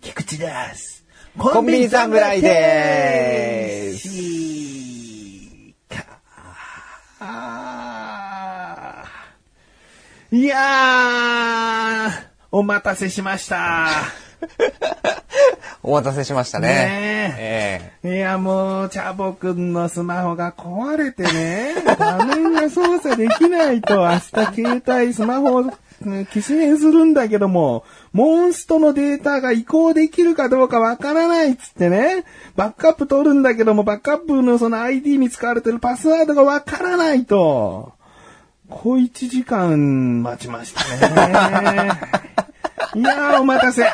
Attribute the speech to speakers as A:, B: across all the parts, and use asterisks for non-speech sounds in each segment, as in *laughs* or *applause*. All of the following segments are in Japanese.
A: 菊池です
B: コンビニ侍でーす。
A: いやー、お待たせしました。*laughs*
B: お待たせしましたね。
A: ね
B: え
A: いや、もう、チャボくんのスマホが壊れてね、画面が操作できないと、明日携帯、スマホ機種変するんだけども、モンストのデータが移行できるかどうかわからないっつってね、バックアップ取るんだけども、バックアップのその ID に使われてるパスワードがわからないと、小1時間待ちましたね。*laughs* いやー、お待たせ。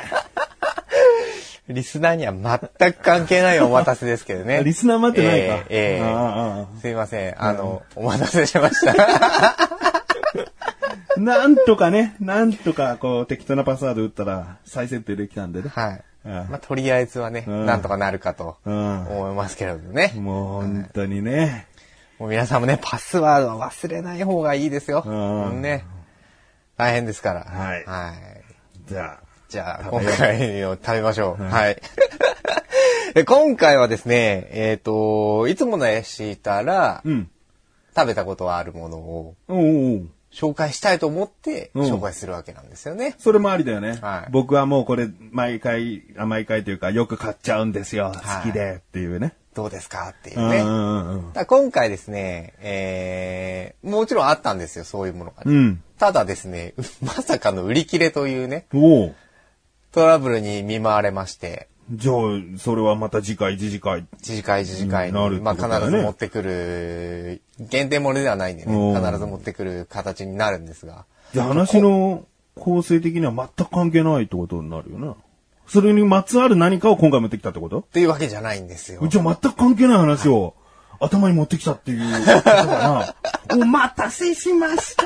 B: えリスナーには全く関係ないお待たせですけどね。*laughs*
A: リスナー待ってないか
B: ええええ
A: あああ
B: すいません。あの、お待たせしました。*laughs*
A: なんとかね、なんとかこう適当なパスワード打ったら再設定できたんでね。
B: はい。
A: うん
B: まあ、とりあえずはね、
A: うん
B: なんとかなるかと
A: うん
B: 思いますけれどね。
A: もう本当にね。
B: もう皆さんもね、パスワードは忘れない方がいいですよ。
A: うん
B: ね。大変ですから。
A: はい
B: はい。
A: じゃ
B: じゃあ、今回を食べましょう。はい。で今回はですね、えっ、と、いつものやしたら
A: あ。、うん。
B: 食べたことはあるものを
A: おうおう
B: 紹介したいと思って
A: うん
B: 紹介するわけなんですよね。
A: それもありだよね。
B: はい
A: 僕はもうこれ毎回、あ毎回というかよく買っちゃうんですよ。
B: はい
A: 好きでっていうね。
B: どうですかっていうね。
A: うんうんうん
B: だから今回ですね、えー、もちろんあったんですよ、そういうものが、
A: うん。
B: ただですね、*laughs* まさかの売り切れというね、トラブルに見舞われまして、
A: じゃあ、それはまた次回、次回。
B: 次回次回に、
A: なるって
B: まあ必ず持ってくる、限定ものではないんで
A: お
B: ね、
A: ー
B: 必ず持ってくる形になるんですが、
A: じゃあ話の構成的には全く関係ないってことになるよな。それにまつわる何かを今回持ってきたってこと？
B: というわけじゃないんですよ。
A: じゃあ全く関係ない話を頭に持ってきたっていうことかな。*laughs* お待たせしました。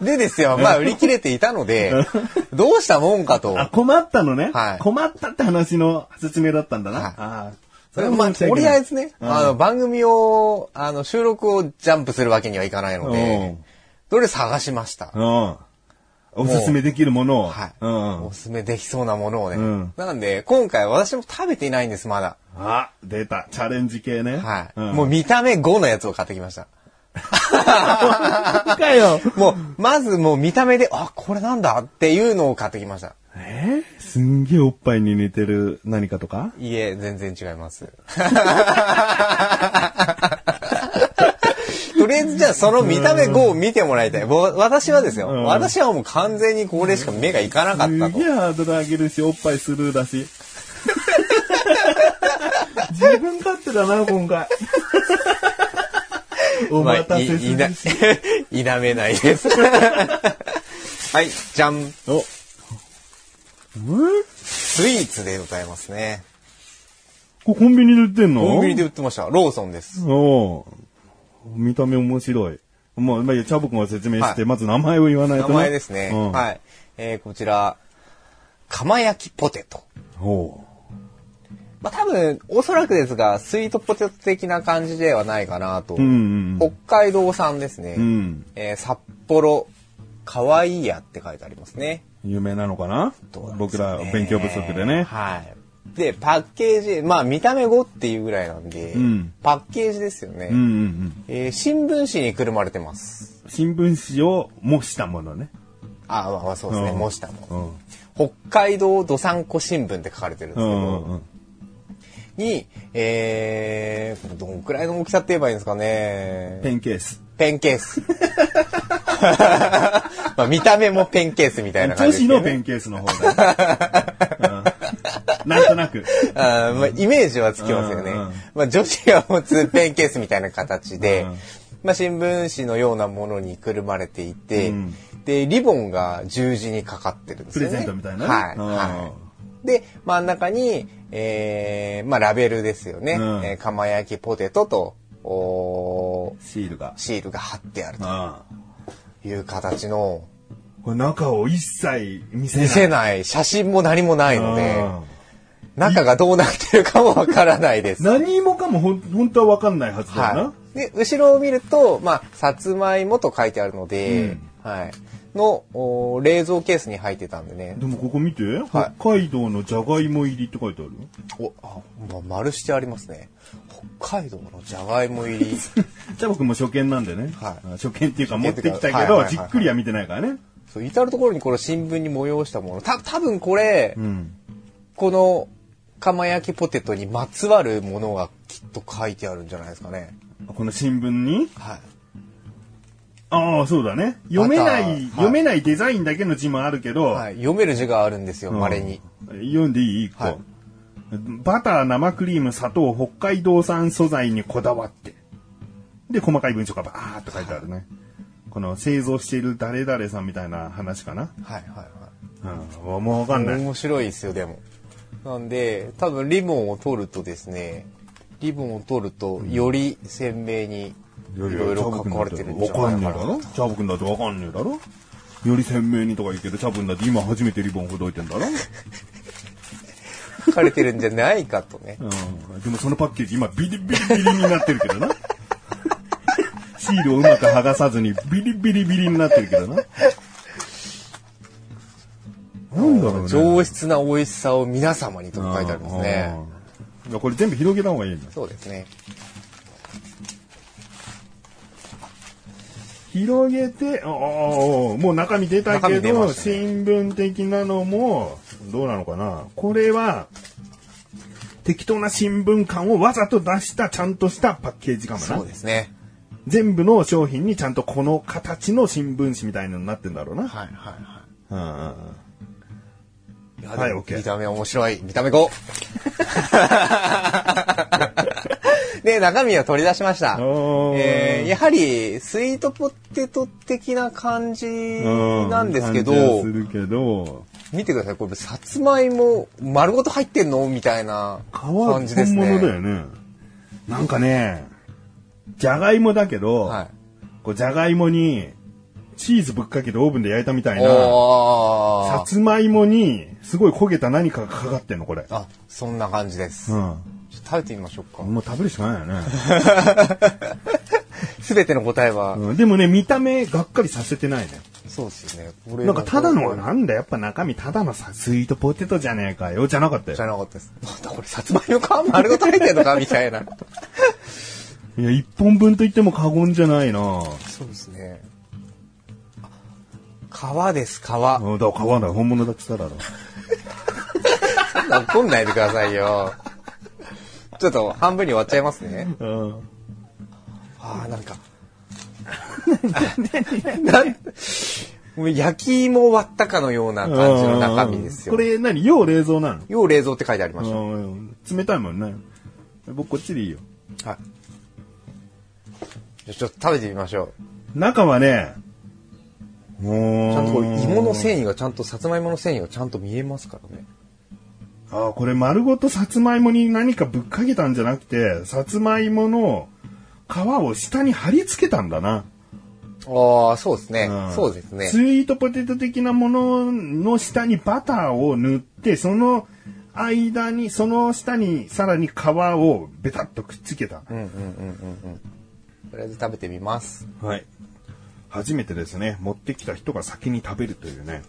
B: でですよ、まあ売り切れていたので、*laughs* どうしたもんかと。
A: あ、困ったのね。
B: はい
A: 困ったって話の説明だったんだな。
B: はい
A: ああ
B: それまあ、とりあえずね、
A: うん
B: あの、番組を、あの、収録をジャンプするわけにはいかないので、どれ探しました？
A: うん。うん。おすすめできるものを。
B: はい。
A: うん
B: お。すすめできそうなものをね。
A: うん
B: なんで、今回私も食べていないんです、まだ。
A: あ、出た。チャレンジ系ね。
B: はい。
A: うん
B: もう見た目5のやつを買ってきました。*laughs*
A: かよ。
B: もう、まずもう見た目で、あ、これなんだっていうのを買ってきました。
A: えーすんげえおっぱいに似てる何かとか？
B: いえ、全然違います。*laughs* とりあえずじゃあその見た目5を見てもらいたい。私はですよ。
A: うん
B: 私はもう完全にこれしか目がいかなかったと
A: すげ。えハードル上げるし、おっぱいスルーだし。*laughs* 自分勝手だな、今回。お
B: まあ
A: 待たせす
B: いいな
A: るし。*laughs*
B: 否めないです。*laughs* はい、じゃん。
A: お。
B: スイーツでございますね。
A: これコンビニで売ってんの？
B: コンビニで売ってました。ローソンです。
A: おう見た目面白い。まあ、チャボくんが説明して、
B: はい
A: まず名前を言わないと
B: 名
A: な
B: 前ですね。
A: うん、
B: はい。えー、こちら、釜焼きポテト。
A: おう
B: まあ多分、おそらくですが、スイートポテト的な感じではないかなと。
A: うんうん
B: 北海道産ですね。
A: うん。
B: えー札幌、かわいいやって書いてありますね。
A: 有名なのかな？
B: どうなんで
A: 僕
B: らね
A: 勉強不足でね。
B: はい。で、パッケージ、まあ見た目5っていうぐらいなんで、
A: うん
B: パッケージですよね。
A: うんうんうん。
B: えー新聞紙にくるまれてます。
A: 新聞紙を模したものね。
B: あ、まあまあそうですね、
A: うん
B: 模したもの。
A: うん。
B: 北海道どさんこ新聞って書かれてるんですけど、
A: うんうんうん。
B: に、えー、どんくらいの大きさって言えばいいんですかね。
A: ペンケース。
B: ペンケース。*laughs* まあ見た目もペンケースみたいな感
A: 女
B: じね
A: 子のペンケースの方だよ、うんなんとなく。
B: あーまあ、イメージはつきますよね。
A: うんうん
B: まあ、女子が持つペンケースみたいな形で、
A: うん
B: まあ、新聞紙のようなものにくるまれていて、
A: うん
B: で、リボンが十字にかかってるんですよね。
A: プレゼントみたいなね。
B: はい。
A: うん
B: はで、真ん中に、えー、まあラベルですよね。
A: うん
B: えー釜焼きポテトと、おー
A: シールが。
B: シールが貼ってある。という形の、
A: これ中を一切見せない。
B: 見せない、写真も何もないので、中がどうなってるかもわからないです。
A: 何もかもほん本当はわかんないはずだよな。
B: はい。で、後ろを見ると、まあ、さつまいもと書いてあるので、
A: うん
B: はい。の、お冷蔵ケースに入ってたんでね。
A: でもここ見て、
B: はい
A: 北海道のじゃがいも入りって書いてあるよ。
B: お、あ、ま丸してありますね。北海道のじゃがいも入り。
A: チャボくんも初見なんでね。
B: はい
A: あ初見っていうか持ってきたけど、
B: はいはいはいはい
A: じっくりは見てないからね。
B: そう、至るところにこの新聞に催したもの。た、多分これ、
A: うん。
B: この、釜焼きポテトにまつわるものがきっと書いてあるんじゃないですかね。
A: この新聞に？
B: はい。
A: ああ、そうだね。読めない、読めないデザインだけの字もあるけど、
B: はい。読める字があるんですよ、
A: うん
B: 稀に。
A: 読んでいい？一個、
B: はい
A: バター、生クリーム、砂糖、北海道産素材にこだわって。で、細かい文章がバーっと書いてあるね。この製造している誰々さんみたいな話かな。
B: はいはいはい。
A: うん、もうわかんない。
B: 面白いですよ、でも。なんで、多分リボンを取るとですね、リボンを取ると、より鮮明に、いろいろ書かれてるんじゃ
A: わかんねえだろ？チャボくんだってわかんねえだろ？より鮮明にとか言うけど、チャボくんだって今初めてリボンほどいてんだろ？
B: 書かれてるんじゃないかとね。
A: うん。でもそのパッケージ今ビリビリビリになってるけどな。シールをうまく剥がさずにビリビリビリになってるけどな。なんだろうね。
B: 上質な美味しさを皆様にと書いてあるんですね。
A: これ全部広げた方がいいんだ。
B: そうですね。
A: 広げて、ああ、もう中身出た
B: 中
A: けど、
B: ね
A: 新聞的なのも、どうなのかな。これは、適当な新聞感をわざと出したちゃんとしたパッケージかもな。
B: そうですね。
A: 全部の商品にちゃんとこの形の新聞紙みたいなのになってんだろうな。
B: はいはいは
A: うんうんはい OK
B: 見た目面白い。見た目5。*laughs* で、中身を取り出しました。えーやはり、スイートポテト的な感じなんですけど、
A: するけど、
B: 見てください。これ、さつまいも丸ごと入ってんのみたいな感じです
A: 本物だ
B: ね。
A: よね。なんかね、じゃがいもだけど、
B: はい。
A: こうじゃがいもにチーズぶっかけてオーブンで焼いたみたいな、さつまいもにすごい焦げた何かがかかってんの、これ。
B: あ、そんな感じです。
A: う
B: ちょっと食べてみましょうか。
A: ん。もう食べるしかないよね。*laughs*
B: すべての答えは、
A: うんでもね、見た目がっかりさせてないね。
B: そうですよね。これ
A: なんかただの、なんだやっぱ中身ただのさ、スイートポテトじゃねえかよ。じゃなかったよ
B: じ。ゃなかったです。なんだこれ、さつまいも皮丸ごと入ってんのか？みたいな。
A: いや、一本分と言っても過言じゃないな
B: そうですね。あ皮です、皮。
A: うんだから皮だ、本物だって言ったらだろ。*laughs*
B: 怒んないでくださいよ。ちょっと半分に割っちゃいますね。
A: うん。
B: ああ、なんか。*laughs* なんもう焼き芋割ったかのような感じの中身ですよ。
A: これ何？要冷蔵なの？
B: 要冷蔵って書いてありました。
A: うん冷たいもんね。僕こっちでいいよ。
B: はい。じゃあちょっと食べてみましょ
A: 中はね、
B: ちゃんとこれ芋の繊維がちゃんと、さつまいもの繊維がちゃんと見えますからね。
A: あーこれ丸ごとさつまいもに何かぶっかけたんじゃなくて、さつまいもの皮を下に貼り付けたんだな。
B: ああ、そうですね。
A: ん
B: そうですね。
A: スイートポテト的なものの下にバターを塗って、その間に、その下にさらに皮をベタッとくっつけた。
B: うんうんうんうんうん。とりあえず食べてみます。
A: はい。初めてですね、持ってきた人が先に食べるというね。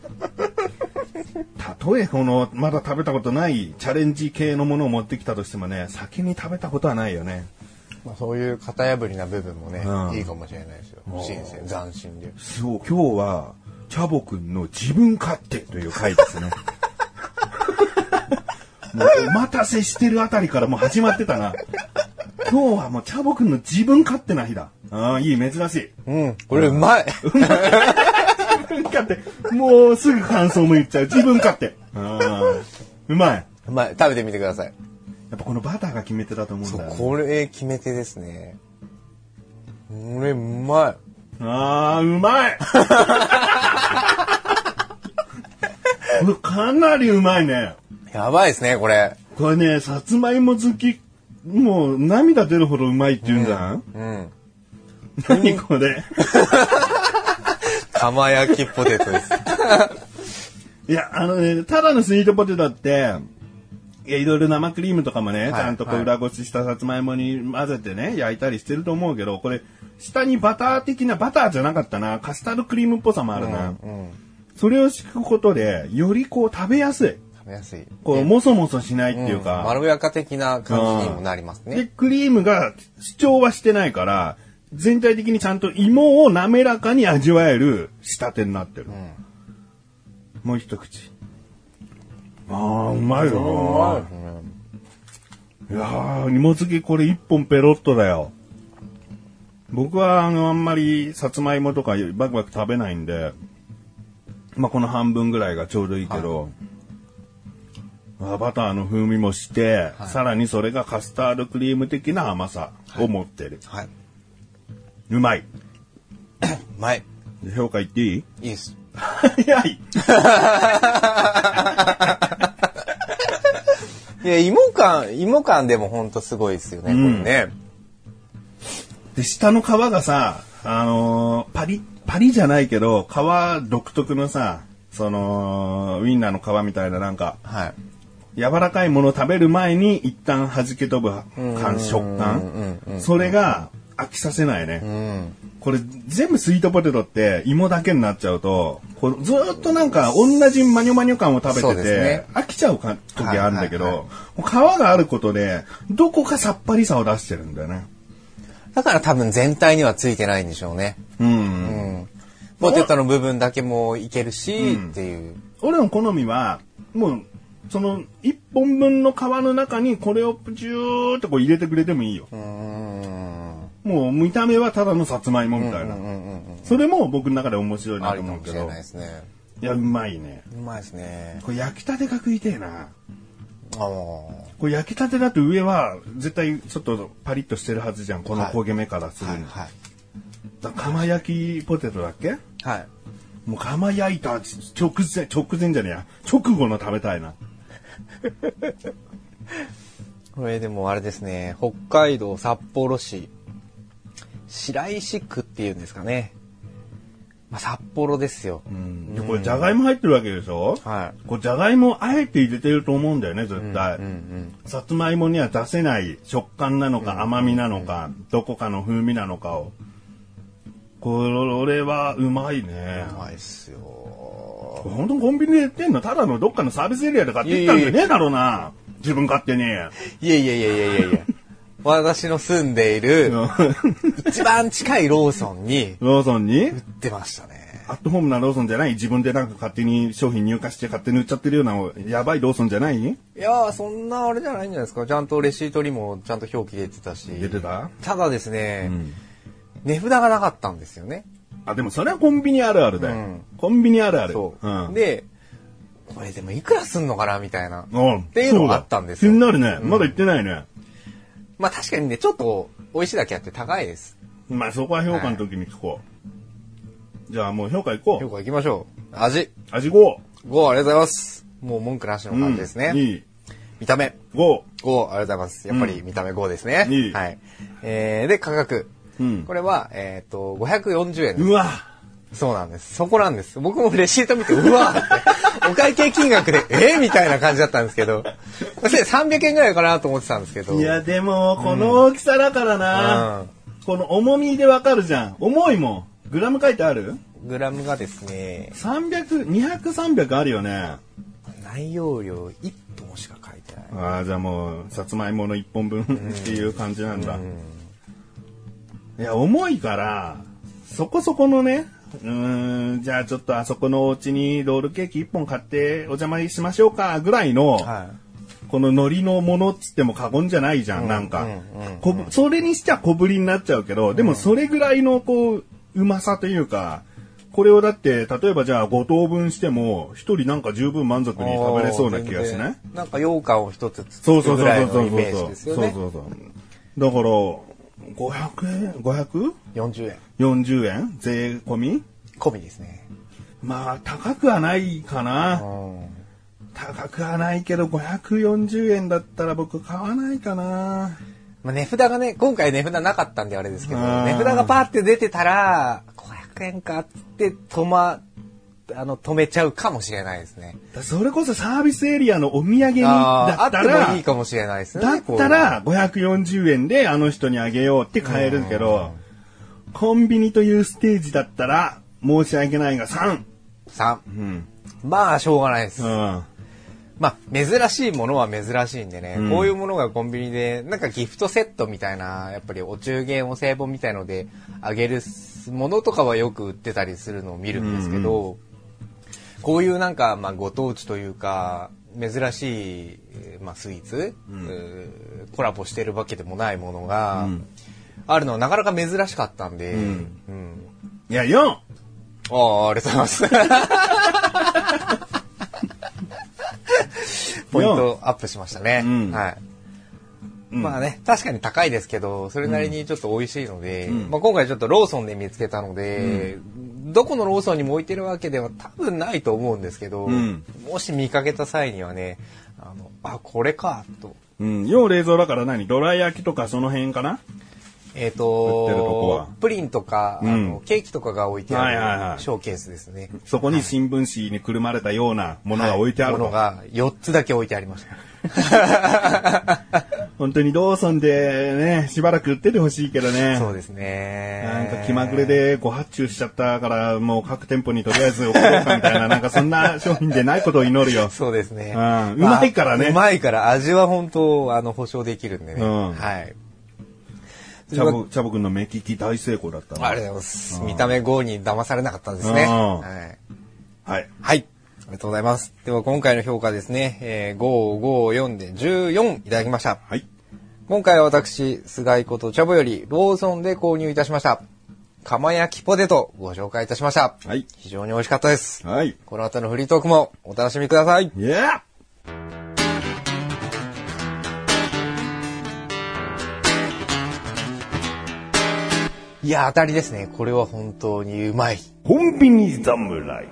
A: たとえこの、まだ食べたことないチャレンジ系のものを持ってきたとしてもね、先に食べたことはないよね。
B: まあ、そういう型破りな部分もね、
A: うん
B: いいかもしれないですよ。新鮮、斬新で。
A: そう、今日は、チャボくんの自分勝手という回ですね。*laughs* もうお待たせしてるあたりからもう始まってたな。今日はもうチャボくんの自分勝手な日だ。ああ、いい、珍しい。
B: うん、これうまい。
A: 自分勝手。もうすぐ感想も言っちゃう。自分勝手。うまい。
B: うまい。食べてみてください。
A: やっぱこのバターが決め手だと思うんだよ、ね。
B: これ決め手ですね。これうまい。
A: ああ、うまいかなりうまいね。
B: やばいですね、これ。
A: これね、さつまいも好き、もう涙出るほどうまいって言うんじゃん、
B: うん。
A: 何これ？*laughs*
B: 釜焼きポテトです。*laughs*
A: いや、あのね、ただのスイートポテトって、いや、いろいろ生クリームとかもね、
B: い
A: ちゃんとこう
B: はい
A: 裏ごししたさつまいもに混ぜてね、焼いたりしてると思うけど、これ、下にバター的な、バターじゃなかったな、カスタードクリームっぽさもあるな。
B: うん。
A: それを敷くことで、よりこう食べやすい。
B: 食べやすい。
A: こう、もそもそしないっていうか、
B: んまろやか的な感じにもなります
A: で、
B: ね。
A: クリームが主張はしてないから、全体的にちゃんと芋を滑らかに味わえる仕立てになってる。もう一口。ああ、うまいよな。いやー、芋漬けこれ一本ペロッとだよ。僕はあの、あんまりさつまいもとかバクバク食べないんで、まあ、この半分ぐらいがちょうどいいけど、あバターの風味もして、さらにそれがカスタードクリーム的な甘さを持ってる。
B: はい。
A: うまい。
B: うまい。
A: 評価言っていい？
B: いいです。
A: 早い。*laughs*
B: いや、芋感、芋感でもほんとすごいですよね、これね。
A: で、下の皮がさ、あのーパリ、パリじゃないけど、皮独特のさ、その、ウインナーの皮みたいななんか、
B: はい。
A: 柔らかいものを食べる前に一旦弾け飛ぶ感、食感？それが飽きさせないね。
B: うん。
A: これ全部スイートポテトって芋だけになっちゃうと、こうずーっとなんか同じマニョマニョ感を食べてて、
B: ね
A: 飽きちゃうか時あるんだけど、
B: はいはい
A: 皮があることで、どこかさっぱりさを出してるんだよね。
B: だから多分全体にはついてないんでしょうね。
A: うん。
B: うん。ポテトの部分だけもいけるし、っていう。
A: 俺の好みは、もう、その一本分の皮の中にこれをプチューってこう入れてくれてもいいよ。
B: うーん。
A: もう見た目はただのさつまいもみたいな。それも僕の中で面白いな
B: あ
A: と思うけど
B: い。ですね。
A: いや、うまいね。
B: うまいですね。
A: これ焼きたてが食いてえな。
B: あ
A: これ焼きたてだと上は絶対ちょっとパリッとしてるはずじゃん。この焦げ目からす
B: あ。
A: るに。
B: はい。はい。
A: 釜焼きポテトだっけ？
B: はい。
A: もう釜焼いた直前、直前じゃねえや。直後の食べたいな。*laughs*
B: これでもあれですね、北海道札幌市、白石区っていうんですかね。まあ、札幌ですよ。
A: でこれじゃがいも入ってるわけでしょ？
B: は
A: これじゃがいもあえて入れてると思うんだよね、絶対。
B: い。うんうん。
A: さつまいもには出せない食感なのか甘みなのか、どこかの風味なのかを。これはうまいね。
B: うまいっすよ。
A: 本当にコンビニで売ってんの？ただのどっかのサービスエリアで買ってきたんじゃねえだろうな。自分勝手に。
B: いやいやいやいやいやいや。私の住んでいる一番近いローソンに
A: ローソンに？
B: 売ってましたね。
A: アットホームなローソンじゃない？自分でなんか勝手に商品入荷して勝手に売っちゃってるようなやばいローソンじゃない？
B: いやー、そんなあれじゃないんじゃないですか。ちゃんとレシートにもちゃんと表記出てたし。
A: 出てた？
B: ただですね、値札がなかったんですよね。
A: あ、でもそれはコンビニあるあるだよ。
B: うん
A: コンビニあるある。
B: そう。
A: ん、
B: で、これでもいくらすんのかなみたいな。
A: うん、
B: っていうのがあったんですよ
A: 気になるね。まだ言ってないね。
B: まあ確かにね、ちょっと美味しいだけあって高いです。
A: まあそこは評価の時に聞こう。じゃあもう評価いこう。
B: 評価行きましょう。味。
A: 味5。
B: 5ありがとうございます。もう文句なしの感じですね。
A: うんいい。
B: 見た目。
A: 5。
B: 5ありがとうございます。やっぱり見た目5ですね。
A: いい
B: はい。えー、で、価格。
A: うん
B: これは、えっ、と、540円です
A: うわ。
B: そうなんです。そこなんです。僕もレシート見て、うわーって、お会計金額で、えー、みたいな感じだったんですけど、そして300円ぐらいかなと思ってたんですけど。
A: いや、でも、この大きさだからな。
B: うん
A: この重みでわかるじゃん。重いもん。グラム書いてある？
B: グラムがですね、
A: ?300、200、300あるよね。
B: 内容量1本しか書いてない。
A: ああ、じゃあもう、さつまいもの1本分っていう感じなんだ。いや、重いから、そこそこのね、うーん、じゃあちょっとあそこのお家にロールケーキ1本買ってお邪魔しましょうか、ぐらいの、
B: は
A: この海苔のものっつっても過言じゃないじゃん、なんか、それにしちゃ小ぶりになっちゃうけど、でもそれぐらいのこう、うまさというか、これをだって、例えばじゃあ5等分しても、一人なんか十分満足
B: い。
A: に食べれそうな気がしない？
B: なんか羊羹を一つ
A: そうそうそう
B: 作るぐらい
A: そうそう
B: のイメージ
A: そう。
B: ですよね。
A: そうそうそう。だから、500円 ?540
B: 40円。
A: 円？税込み？
B: 込みですね。
A: まあ、高くはないかな。
B: うん
A: 高くはないけど、540円だったら僕買わないかな。
B: まあ、値札がね、今回値札なかったんであれですけど、
A: うん
B: 値札がパーって出てたら、500円かって止ま、あの、止めちゃうかもしれないですね。
A: だそれこそサービスエリアのお土産にだったら、
B: もいいかもしれないですね。
A: だったら540円であの人にあげようって買えるけど、コンビニというステージだったら申し訳ないが3。
B: 3。
A: うん。
B: まあ、しょうがないです。
A: うん。
B: まあ、珍しいものは珍しいんでね、
A: うん。
B: こういうものがコンビニで、なんかギフトセットみたいな、やっぱりお中元お歳暮みたいので、あげるものとかはよく売ってたりするのを見るんですけど、こういうなんか、まあ、ご当地というか、珍しい、えーまあ、スイーツ、うーコラボしてるわけでもないものが、あるのはなかなか珍しかったんで、うん。
A: いや、4!
B: ああ、ありがとうございます。*laughs* *laughs* ポイントアップしましたね。
A: うん
B: はい。
A: うん
B: まあね、確かに高いですけど、それなりにちょっと美味しいので、まあ今回ちょっとローソンで見つけたので、どこのローソンにも置いてるわけでは多分ないと思うんですけど、
A: ん
B: もし見かけた際にはね、あの、あ、これか、と。
A: うん。要冷蔵だから何？ドライ焼きとかその辺かな？
B: えっ、
A: 売ってると
B: プリンとか、あのケーキとかが置いて
A: はいはいはい
B: あるショーケースですね。
A: そこに新聞紙にくるまれたようなものが置いてあると。
B: ものが4つだけ置いてありました。*laughs* *laughs*
A: 本当にローソンでね、しばらく売っててほしいけどね。
B: そうですね。
A: なんか気まぐれでご発注しちゃったから、もう各店舗にとりあえず送ろうかみたいな、*laughs* なんかそんな商品でないことを祈るよ。
B: そうですね。
A: うんうまいからね
B: うまいから、味は本当、あの、保証できるんでね。
A: うん
B: はい。
A: チャボ、チャボくんの目利き大成功だったな
B: ありがとうございます。見た目 GO に騙されなかったんですね。
A: うん
B: はい。
A: はい。
B: はい。ありがとうございます。では今回の評価ですね、えー、5、5、4で14いただきました。
A: はい。
B: 今回は私、菅井ことチャボよりローソンで購入いたしました。釜焼きポテトご紹介いたしました。
A: はい。
B: 非常に美味しかったです。
A: はい。
B: この後のフリートークもお楽しみください。
A: いや
B: いや、当たりですね。これは本当にうまい。
A: コンビニ侍。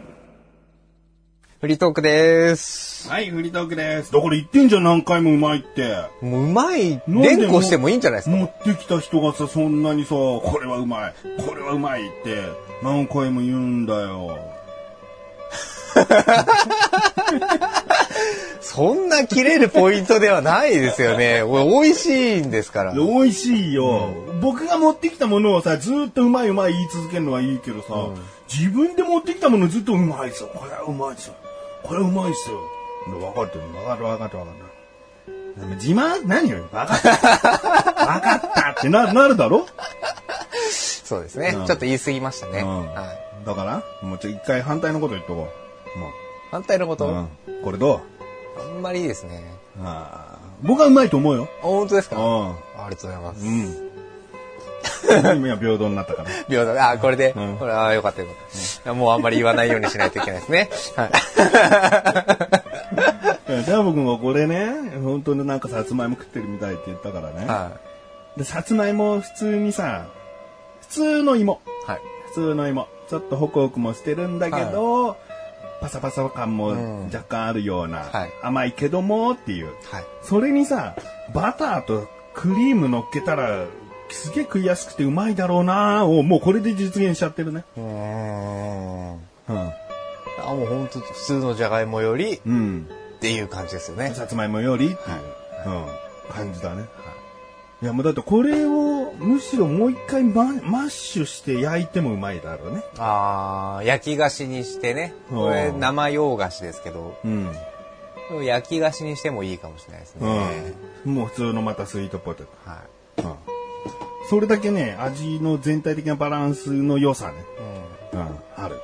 B: フリートークです。
A: はい、フリートークです。だから言ってんじゃん、何回もうまいって。
B: もううまい、連呼してもいいんじゃないですか？
A: 持ってきた人がさ、そんなにさ、これはうまい、これはうまいって、何回も言うんだよ。*laughs*
B: そんな切れるポイントではないですよね。美味しいんですから。
A: 美味しいよ、僕が持ってきたものをさ、ずーっとうまいうまい言い続けるのはいいけどさ、自分で持ってきたものずっとうまいさ、これはうまいさ、これはうまいさ。分かってる、分かる分かってる分かる。自慢何よ、分かった。分かったってな、なるだろ？
B: そうですね、
A: うん
B: ちょっと言い過ぎましたね。
A: うん
B: はい、
A: だから、もうちょ、一回反対のこと言っとこう。も
B: 反対のこと、
A: う。うん。これどう？
B: あんまりいいですね。
A: 僕はうまいと思うよ。
B: あ本当ですか、
A: うん。
B: ありがとうございます。
A: うん。*laughs* 今平等になったから。
B: 秒だあ、これで、
A: うん
B: これはよかったよかった、いやもうあんまり言わないようにしないといけないですね。はい。
A: じゃあ僕もこれね、本当になんかさつまいも食ってるみたいって言ったからね。
B: は
A: で、さつまいも普通にさ、普通の芋。
B: い。はい。
A: 普通の芋。ちょっとホクホクもしてるんだけど、パサパサ感も
B: うん
A: 若干あるような、
B: はい
A: 甘いけどもっていう。
B: はい。
A: それにさ、バターとクリーム乗っけたら、すげえ食いやすくてうまいだろうなを、もうこれで実現しちゃってるね。
B: うーん。
A: うん。
B: あ、もう本当普通のじゃがいもより
A: うん。
B: っていう感じですよね。
A: さつまいもよりっていう、うん、感じだね。いやもうだってこれをむしろもう一回ママッシュして焼いてもうまいだろうね。
B: ああ、焼き菓子にしてね。これ
A: うん
B: 生洋菓子ですけど、
A: うん。
B: 焼き菓子にしてもいいかもしれないですね。
A: うん。もう普通のまたスイートポテ
B: はい。
A: ト。うん。それだけね、味の全体的なバランスの良さね。
B: うん。
A: うん。ある。
B: ぜ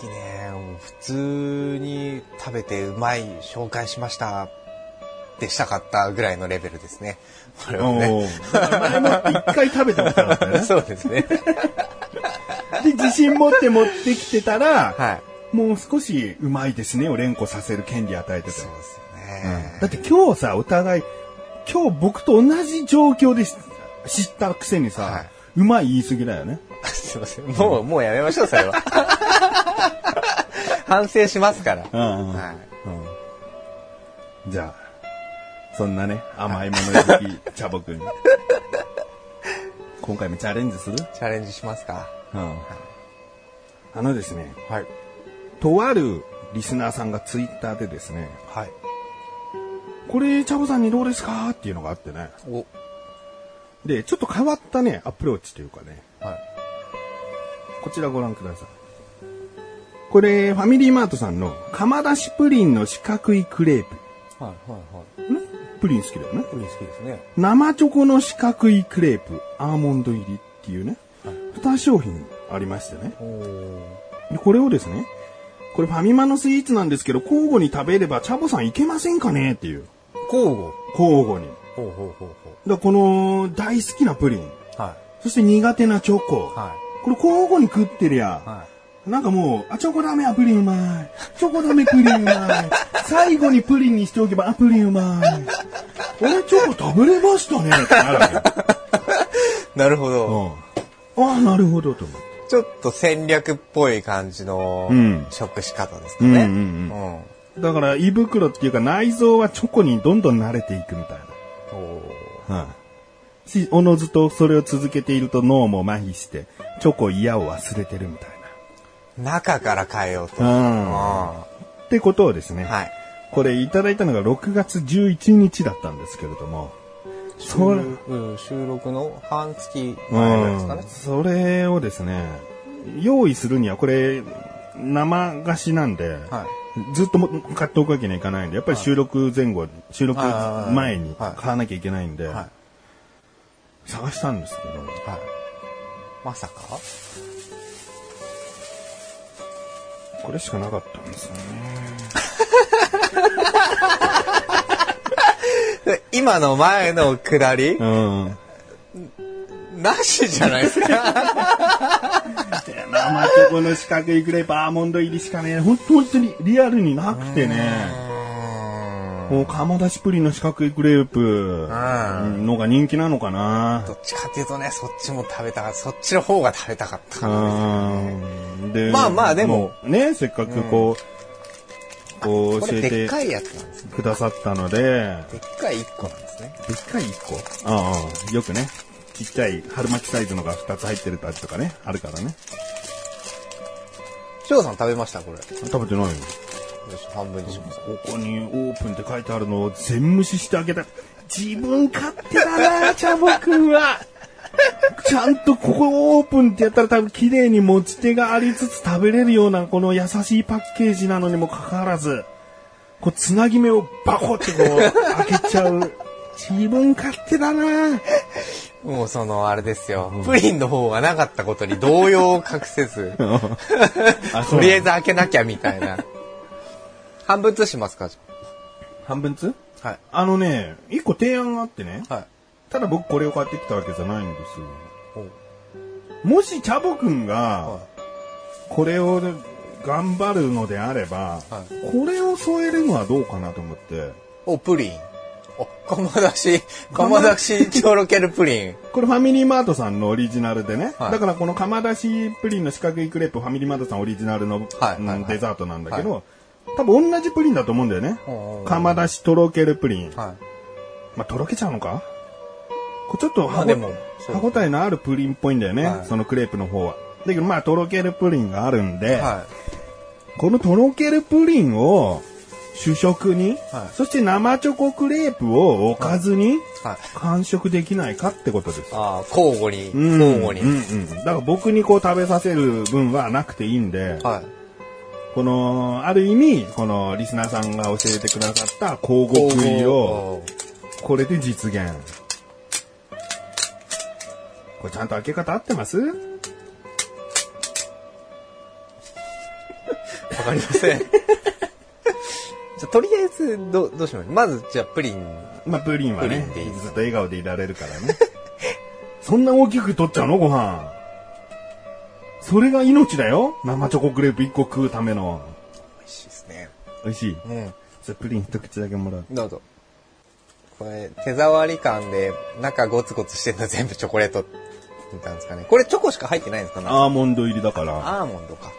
B: ひね、もう普通に食べてうまい紹介しましたってしたかったぐらいのレベルですね。これは
A: お
B: ね。
A: 一回食べてもらったよね。*laughs*
B: そうですね。*laughs*
A: で、自信持って持ってきてたら、
B: はい。
A: もう少しうまいですねを連呼させる権利与えてたよ
B: そうですよね。
A: だって今日さ、お互い、今日僕と同じ状況でし知ったくせにさ、
B: はいう
A: まい言い過ぎだよね。*laughs*
B: すいません。もう、もうやめましょう、それは。反省しますから。
A: うんうん
B: はい。
A: うんじゃあ、そんなね、甘いもの好き、チャボくん。今回もチャレンジする？
B: チャレンジしますか。
A: うん。あのですね、
B: はい。
A: とあるリスナーさんがツイッターでですね、
B: はい。
A: これ、チャボさんにどうですか？っていうのがあってね。
B: お、
A: で、ちょっと変わったね、アプローチというかね、
B: はい。
A: こちらご覧ください。これ、ファミリーマートさんの釜出しプリンの四角いクレープ。
B: はい、はい、はい。
A: ねプリン好きだよね。
B: プリン好きですね。
A: 生チョコの四角いクレープ、アーモンド入りっていうね、
B: はい
A: 2商品ありましてね。でこれをですね、これファミマのスイーツなんですけど、交互に食べればチャボさんいけませんかねっていう。
B: 交互？
A: 交互に。
B: ほうほうほうほ
A: だからこの大好きなプリン、
B: う。は
A: そして苦手なチョコ。
B: い。は
A: これ交互に食ってりゃ、
B: い。は
A: なんかもう、あ、チョコダメはプリンうまい。チョコダメプリンうまい。*laughs* 最後にプリンにしておけば、あ、プリンうまい。俺チョコ食べれましたね。ってなるわけ
B: い。なるほど。
A: うん。ああ、なるほど、と思って。
B: ちょっと戦略っぽい感じの
A: うん
B: 食し方ですかね。
A: うんうんだから、胃袋っていうか内臓はチョコにどんどん慣れていくみたい
B: おー
A: な。はい。し、おのずとそれを続けていると脳も麻痺して、チョコ嫌を忘れてるみたい
B: 中から変えようと。
A: な。うん。
B: あ
A: ってことをですね。
B: ーはい。
A: これいただいたのが6月11日だったんですけれども、それ、
B: うん収録の半月前ぐらいですかね
A: うん。それをですね、用意するにはこれ、生菓子なんで、
B: はい。
A: ずっとも買っておくわけにはいかないんで、やっぱり収録前後、収録
B: はい
A: 前に
B: はい
A: 買わなきゃいけないんで、
B: はい。
A: 探したんですけど、
B: はい。まさか？
A: これしかなかったんですよね。*laughs*
B: 今の前の下り？
A: うん。
B: なしじゃないですか。*laughs*
A: 生チョコの四角いクレープ、アーモンド入りしかね、ほんと本当にリアルになくてね、もう釜出しプリンの四角いクレープのが人気なのかな。
B: どっちかっていうとね、そっちも食べたかった。そっちの方が食べたかったかな。
A: うんで
B: まあまあでも
A: うね、せっかくこう、こう
B: こ
A: 教えて。くださったので、
B: でっかい1個なんですね。
A: でっかい1個？ああ、よくね、ちっちゃい春巻きサイズのが2つ入ってるやつとかね、あるからね。
B: 翔さん食べました？これ。よ
A: 食べてないよ。
B: し、半分にします。
A: ここにオープンって書いてあるのを全無視してあげた。自分勝手だな、チャボくんは。*laughs* ちゃんとここオープンってやったら多分綺麗に持ち手がありつつ食べれるようなこの優しいパッケージなのにもかかわらず、こうつなぎ目をバコってこう開けちゃう。自分勝手だな。
B: もうその、あれですよ。プリンの方がなかったことに動揺を隠せず、*laughs*
A: あ
B: とりあえず開けなきゃみたいな。半分ずつしますか？
A: 半分つ？
B: はい。
A: あのね、一個提案があってね。
B: はい。
A: ただ僕これを買ってきたわけじゃないんですよ。
B: お
A: もしチャボくんが
B: は、
A: これを頑張るのであれば、
B: はい
A: これを添えるのはどうかなと思って。
B: お、プリン。お、釜出し、*laughs* 釜出しとろけるプリン。
A: これファミリーマートさんのオリジナルでね。
B: はい
A: だからこの釜出しプリンの四角いクレープファミリーマートさんオリジナルの、
B: はい
A: デザートなんだけど、多分同じプリンだと思うんだよね。釜出しとろけるプリン。
B: は
A: まあ、とろけちゃうのか？ちょっと歯ご,、歯ごたえのあるプリンっぽいんだよね。
B: はい
A: そのクレープの方は。だけどまあ、とろけるプリンがあるんで、
B: い。は
A: このとろけるプリンを主食に、
B: はい
A: そして生チョコクレープをおかずに。完食できないかってことです。
B: ああ、交互に、
A: うん
B: 交互に。
A: うんうん。だから僕にこう食べさせる分はなくていいんで、
B: はい。
A: この、ある意味、このリスナーさんが教えてくださった交互食いを、これで実現。これちゃんと開け方合ってます？
B: わかりません。*laughs* じゃあ、とりあえず、ど、どうしましょう。まず、じゃあ、プリン。
A: まあ、プリンはねずっと笑顔でいられるからね。*laughs* そんな大きく取っちゃうの？ご飯。それが命だよ生チョコクレープ1個食うための。
B: 美味しいですね。
A: 美味しい。
B: うん。
A: じゃあプリン一口だけもらう。
B: どうぞ。これ、手触り感で、中ゴツゴツしてるの全部チョコレート、なんですかね。これチョコしか入ってないんですかね
A: アーモンド入りだから。
B: アーモンドか。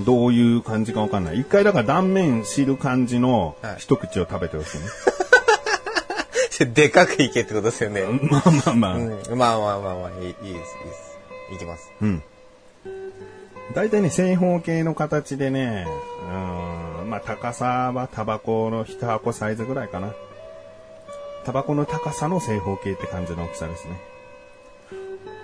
A: どういう感じかわかんない。一回だから断面知る感じの
B: はい
A: 一口を食べてほしいね。*laughs*
B: でかくいけってことですよね。*laughs*
A: まあまあまあ。
B: うん、まあまあまあまあ、いいいいです、いいです。いきます。
A: うん。大体ね、正方形の形でね、うん、まあ高さはタバコの一箱サイズぐらいかな。タバコの高さの正方形って感じの大きさですね。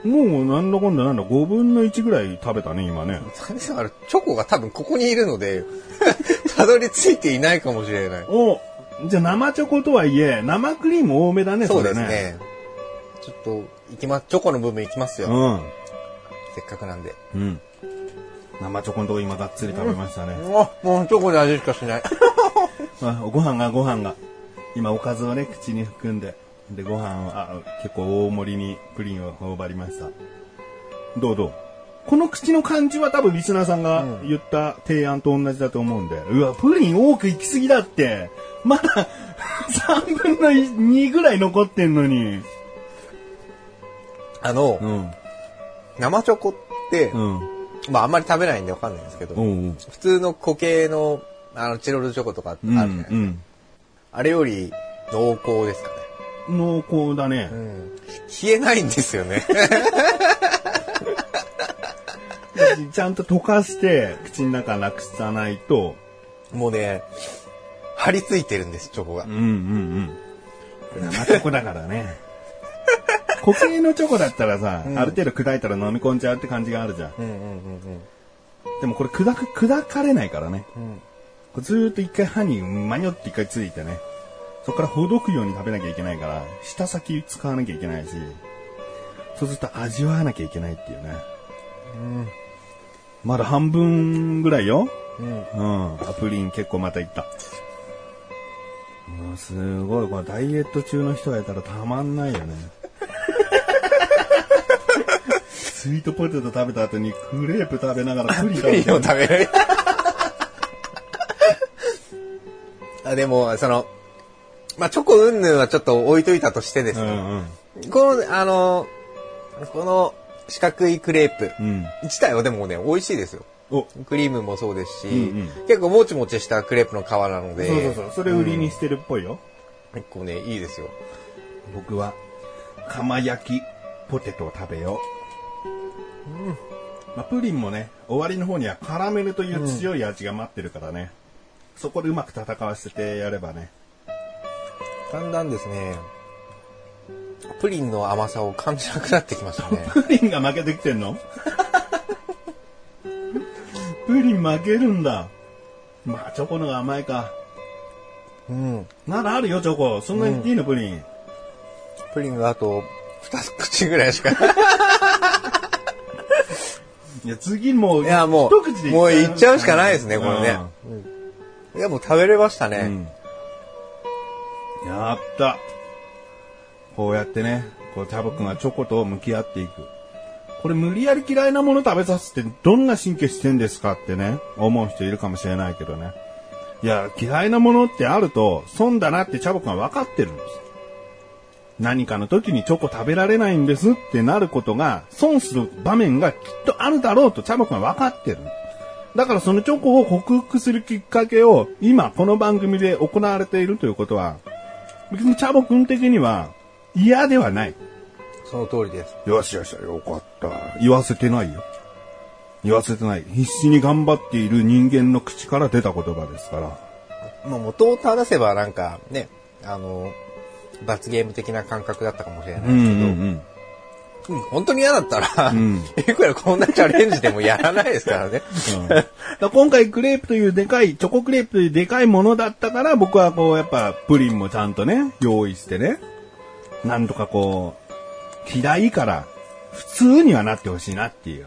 A: もうなんだかんだなんだ5分の1ぐらい食べたね、今ね。
B: チョコが多分ここにいるので、*laughs* たどり着いていないかもしれない。
A: おじゃあ生チョコとはいえ、生クリーム多めだね、
B: そう
A: れ
B: ですね。ちょっと、いきます。チョコの部分いきますよ。
A: うん。
B: せっかくなんで。
A: うん。生チョコのとこ今がっつり食べましたね。
B: うわ、もうチョコで味しかしない。*laughs*
A: あご飯がご飯が。今おかずをね、口に含んで。で、ご飯を、あ、結構大盛りにプリンを頬張りました。どうどう？この口の感じは多分リスナーさんが言った提案と同じだと思うんで。うわ、プリン多く行き過ぎだって。まだ *laughs* 3分の2ぐらい残ってんのに。
B: あの、
A: うん。
B: 生チョコって、
A: うん。
B: まああんまり食べないんでわかんないんですけど、
A: うん。
B: 普通の固形の、あの、チロルチョコとかあるじ
A: うん。
B: ゃないですか。
A: うん。
B: あれより濃厚ですかね。
A: 濃厚だね。
B: うん。消えないんですよね。*laughs*
A: ちゃんと溶かして、口の中なくさないと、
B: もうね、張り付いてるんです、チョコが
A: うん。うんうん。生チョコだからね。*laughs* 固形のチョコだったらさ、
B: うん
A: ある程度砕いたら飲み込んじゃうって感じがあるじゃん。
B: うんうんうん
A: でもこれ砕く、砕かれないからね。
B: うん。うん。
A: これずーっと一回歯にマニョって一回ついてね。そこからほどくように食べなきゃいけないから、舌先使わなきゃいけないし、そうすると味わわなきゃいけないっていうね。まだ半分ぐらいよ。
B: うん。
A: うん。プリン結構またいった。もうすごい、これダイエット中の人がいたらたまんないよね。スイートポテト食べた後にクレープ食べながらプリン食べてる。
B: 食べる。あでも、その、まあ、チョコ云々はちょっと置いといたとしてですね、
A: うんうん。
B: この、あの、この四角いクレープ
A: うん。
B: 自体はでもね、美味しいですよ。
A: お、
B: クリームもそうですし、
A: うんうん
B: 結構もちもちしたクレープの皮なので、
A: そうそうそう。それ売りにしてるっぽいよ。
B: 結構ね、いいですよ。
A: 僕は、釜焼きポテトを食べよう。まあ、プリンもね、終わりの方にはカラメルという強い味が待ってるからね。そこでうまく戦わせてやればね。
B: だんだんですね、プリンの甘さを感じなくなってきましたね。*laughs*
A: プリンが負けてきてんの？*laughs* プリン負けるんだ。まあ、チョコの方が甘いか。
B: うん。
A: ならあるよ、チョコ。そんなにいいの、プリン？
B: プリンがあと、二口ぐらいしか。*laughs*
A: いや、次もう、
B: いや、も
A: 一口で
B: う、もういっちゃうしかないですね、これね。
A: う
B: いや、もう食べれましたね。
A: ん。やった。こうやってね、こう、チャボくんがチョコと向き合っていく。これ無理やり嫌いなもの食べさせてどんな神経してんですかってね、思う人いるかもしれないけどね。いや、嫌いなものってあると、損だなってチャボくんは分かってるんです。何かの時にチョコ食べられないんですってなることが、損する場面がきっとあるだろうとチャボくんは分かってる。だからそのチョコを克服するきっかけを今この番組で行われているということは、別にチャボくん的には嫌ではない。
B: その通りです。
A: よしよし、よかった。言わせてないよ。言わせてない。必死に頑張っている人間の口から出た言葉ですから。
B: まあ、元を正せばなんかね、あの、罰ゲーム的な感覚だったかもしれないけど、
A: ん。
B: うん本当に嫌だったら、
A: ん *laughs*
B: いくらこんなチャレンジでもやらないですからね。
A: うん *laughs* 今回クレープというでかい、チョコクレープというでかいものだったから僕はこうやっぱプリンもちゃんとね、用意してね。なんとかこう、嫌いから普通にはなってほしいなっていう。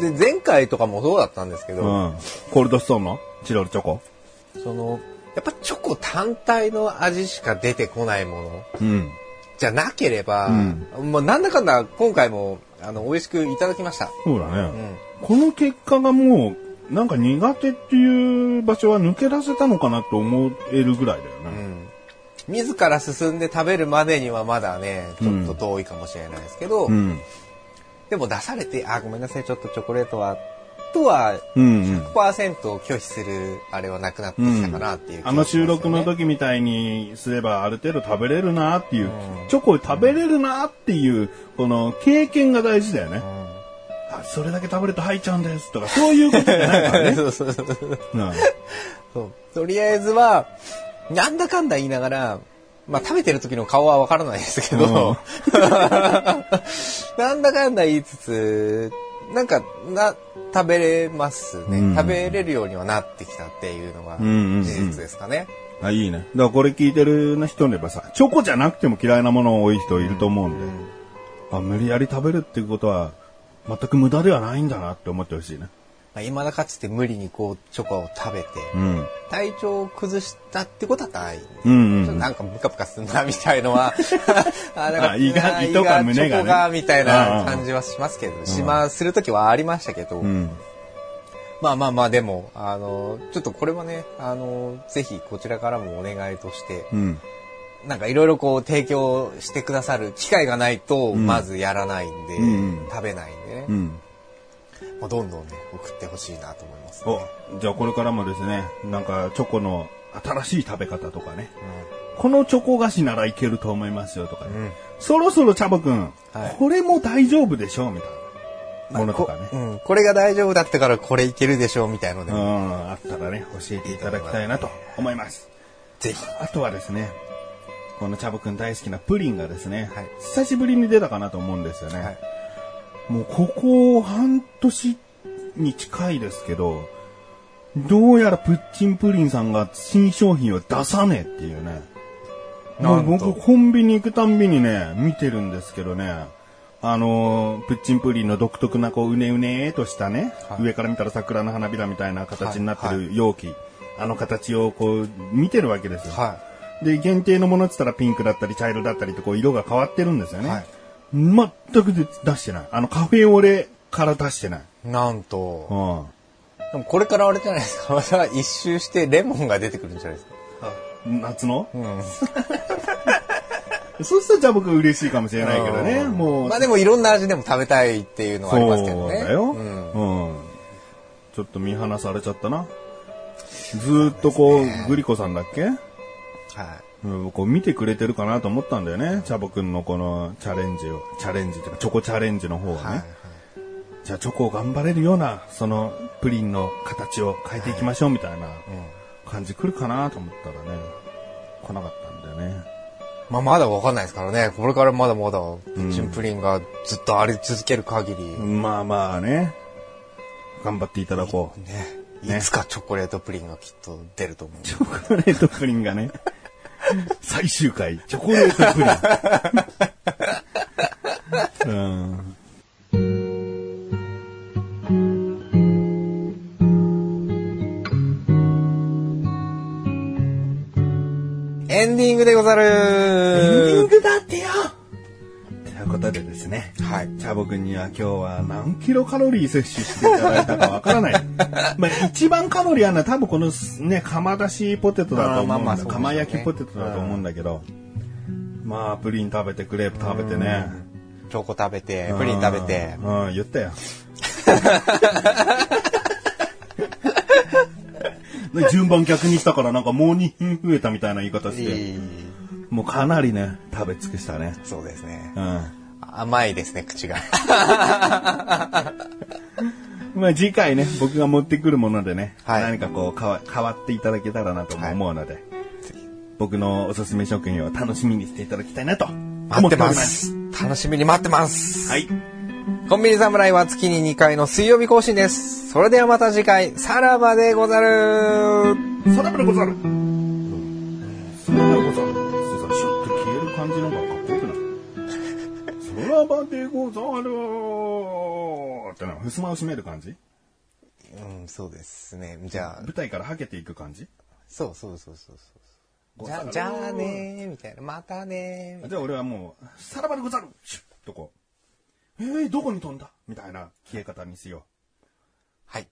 B: で、前回とかもそうだったんですけど、
A: うん。コールドストーンのチロルチョコ
B: その、やっぱチョコ単体の味しか出てこないもの
A: うん。
B: じゃなければ、
A: うん
B: まあなんだかんだ今回も、あの、美味しくいただきました。
A: そうだね。
B: うん。
A: この結果がもう、なんか苦手っていう場所は抜け出せたのかなと思えるぐらいだよね。
B: うん。自ら進んで食べるまでにはまだね、ちょっと遠いかもしれないですけど、
A: うん。
B: でも出されて、あ、ごめんなさい、ちょっとチョコレートは、とは、
A: うんうん。
B: 100%拒否するあれはなくなってきたかなっていう気がしますよね、
A: あの収録の時みたいにすればある程度食べれるなっていう、チョコ食べれるなっていう、この経験が大事だよね。あそれだけ食べると吐いちゃうんですとか、そういうことじゃないからね。*laughs*
B: そうそうそう
A: うん
B: そう。とりあえずは、なんだかんだ言いながら、まあ食べてる時の顔はわからないですけど、*laughs* なんだかんだ言いつつ、なんか、な、食べれますね、
A: うん
B: 食べれるようにはなってきたっていうのが
A: んうんうん
B: 事実ですかね。
A: あ、いいね。だからこれ聞いてる人でばさ、チョコじゃなくても嫌いなもの多い人いると思うんで、あ、無理やり食べるっていうことは、全く無駄ではないんだなって思ってほしいね。
B: まあ、未だかつて無理にこう、チョコを食べて、
A: うん。
B: 体調を崩したってことはない。
A: うんうん。
B: ちょっとなんかムカムカすんな、みたいのは、*laughs* あ、なんか、
A: あ胃が胃とか胸がね
B: チョコが、みたいな感じはしますけど、しま、するときはありましたけど、
A: うん。
B: まあまあまあ、でも、あの、ちょっとこれはね、あの、ぜひこちらからもお願いとして、
A: うん。
B: なんかいろいろこう提供してくださる機会がないと、まずやらないんで、
A: うん
B: 食べないんでね、
A: うん。
B: まあ、どんどんね、送ってほしいなと思います、
A: お
B: ね。、
A: じゃあこれからもですね、なんかチョコの新しい食べ方とかね、このチョコ菓子ならいけると思いますよとかね、
B: うん。
A: そろそろチャボくん、
B: はい。
A: これも大丈夫でしょうみたいな。
B: まあ
A: ものとかね。
B: こうん、これが大丈夫だったからこれいけるでしょうみたいので。
A: う
B: も、
A: ん、あったらね、教えていただきたいなと思います。
B: ぜひ。
A: あとはですね、このチャボくん大好きなプリンがですね、
B: はい。
A: 久しぶりに出たかなと思うんですよね。
B: はい
A: もうここ半年に近いですけど、どうやらプッチンプリンさんが新商品を出さねえっていうね。もうん僕コンビニ行くたんびにね、見てるんですけどね、あのープッチンプリンの独特なこううねうねーとしたね、
B: はい。
A: 上から見たら桜の花びらみたいな形になって
B: はい。
A: る容器、あの形をこう見てるわけですよ。
B: は
A: で、限定のものって言ったらピンクだったり茶色だったりとこう色が変わってるんですよね。
B: はい
A: 全くで出してない。あのカフェオレから出してない。
B: い。なんと、
A: うん。
B: でもこれからあれじゃないですか？*laughs* また一周してレモンが出てくるんじゃないですか？
A: 夏の？
B: うん。*laughs*
A: そうしたらじゃあ僕嬉しいかもしれないけどね。
B: うん
A: もう。
B: まあでもいろんな味でも食べたいっていうのはありますけどね。
A: そうだよ。
B: うん
A: うん。ちょっと見放されちゃったな。ずーっとこう、グリコさんだっけ？
B: はい。
A: うん、こう見てくれてるかなと思ったんだよね。チャボくんのこのチャレンジを、チャレンジっていうかチョコチャレンジの方はね。
B: はい。
A: じゃあチョコを頑張れるような、そのプリンの形を変えていきましょうみたいな感じ来るかなと思ったらね、来なかったんだよね。
B: まあまだわかんないですからね。これからまだまだ、プッチンプリンがずっとあり続ける限り、
A: まあまあね、頑張っていただこう。
B: ね、いつかチョコレートプリンがきっと出ると思う。
A: チョコレートプリンがね、最終回、チョコレートプリン。うん。
B: エンディングでござ
A: エンディン
B: る
A: グだってよことでですね、
B: はい。
A: チャボくんには今日は何キロカロリー摂取していただいたかわからない。*laughs* まあ一番カロリーあるのは多分このね、釜出しポテトだと思うんだ。
B: まあね
A: 釜焼きポテトだと思うんだけど、まあプリン食べてクレープ食べてね。
B: チョコ食べて、プリン食べて。
A: うん、言ったよ。で *laughs* 順番逆にしたからなんかもう2品増えたみたいな言い方して、もうかなりね、食べ尽くしたね。
B: そうですね
A: う。ん。
B: 甘いですね、口が。*laughs*
A: まあ次回ね、僕が持ってくるものでね、
B: はい
A: 何かこう変わ変わっていただけたらなとも思うので、僕のおすすめ食品を楽しみにしていただきたいなと思
B: 待ってま
A: おります。
B: す。楽しみに待ってます。
A: はい。
B: コンビニ侍は月に2回の水曜日更新です。それではまた次回、さらばでござる。
A: さらばでござる。ばでござるってな、襖を閉める感じ？
B: うん、そうですね。じゃあ。
A: 舞台からはけていく感じ？
B: そうそうそうそうそう。じゃ、じゃあねーみたいな。またねー
A: じゃあ俺はもう、さらばでござるシュッとこう。えー、どこに飛んだ？みたいな消え方にしよう。はい。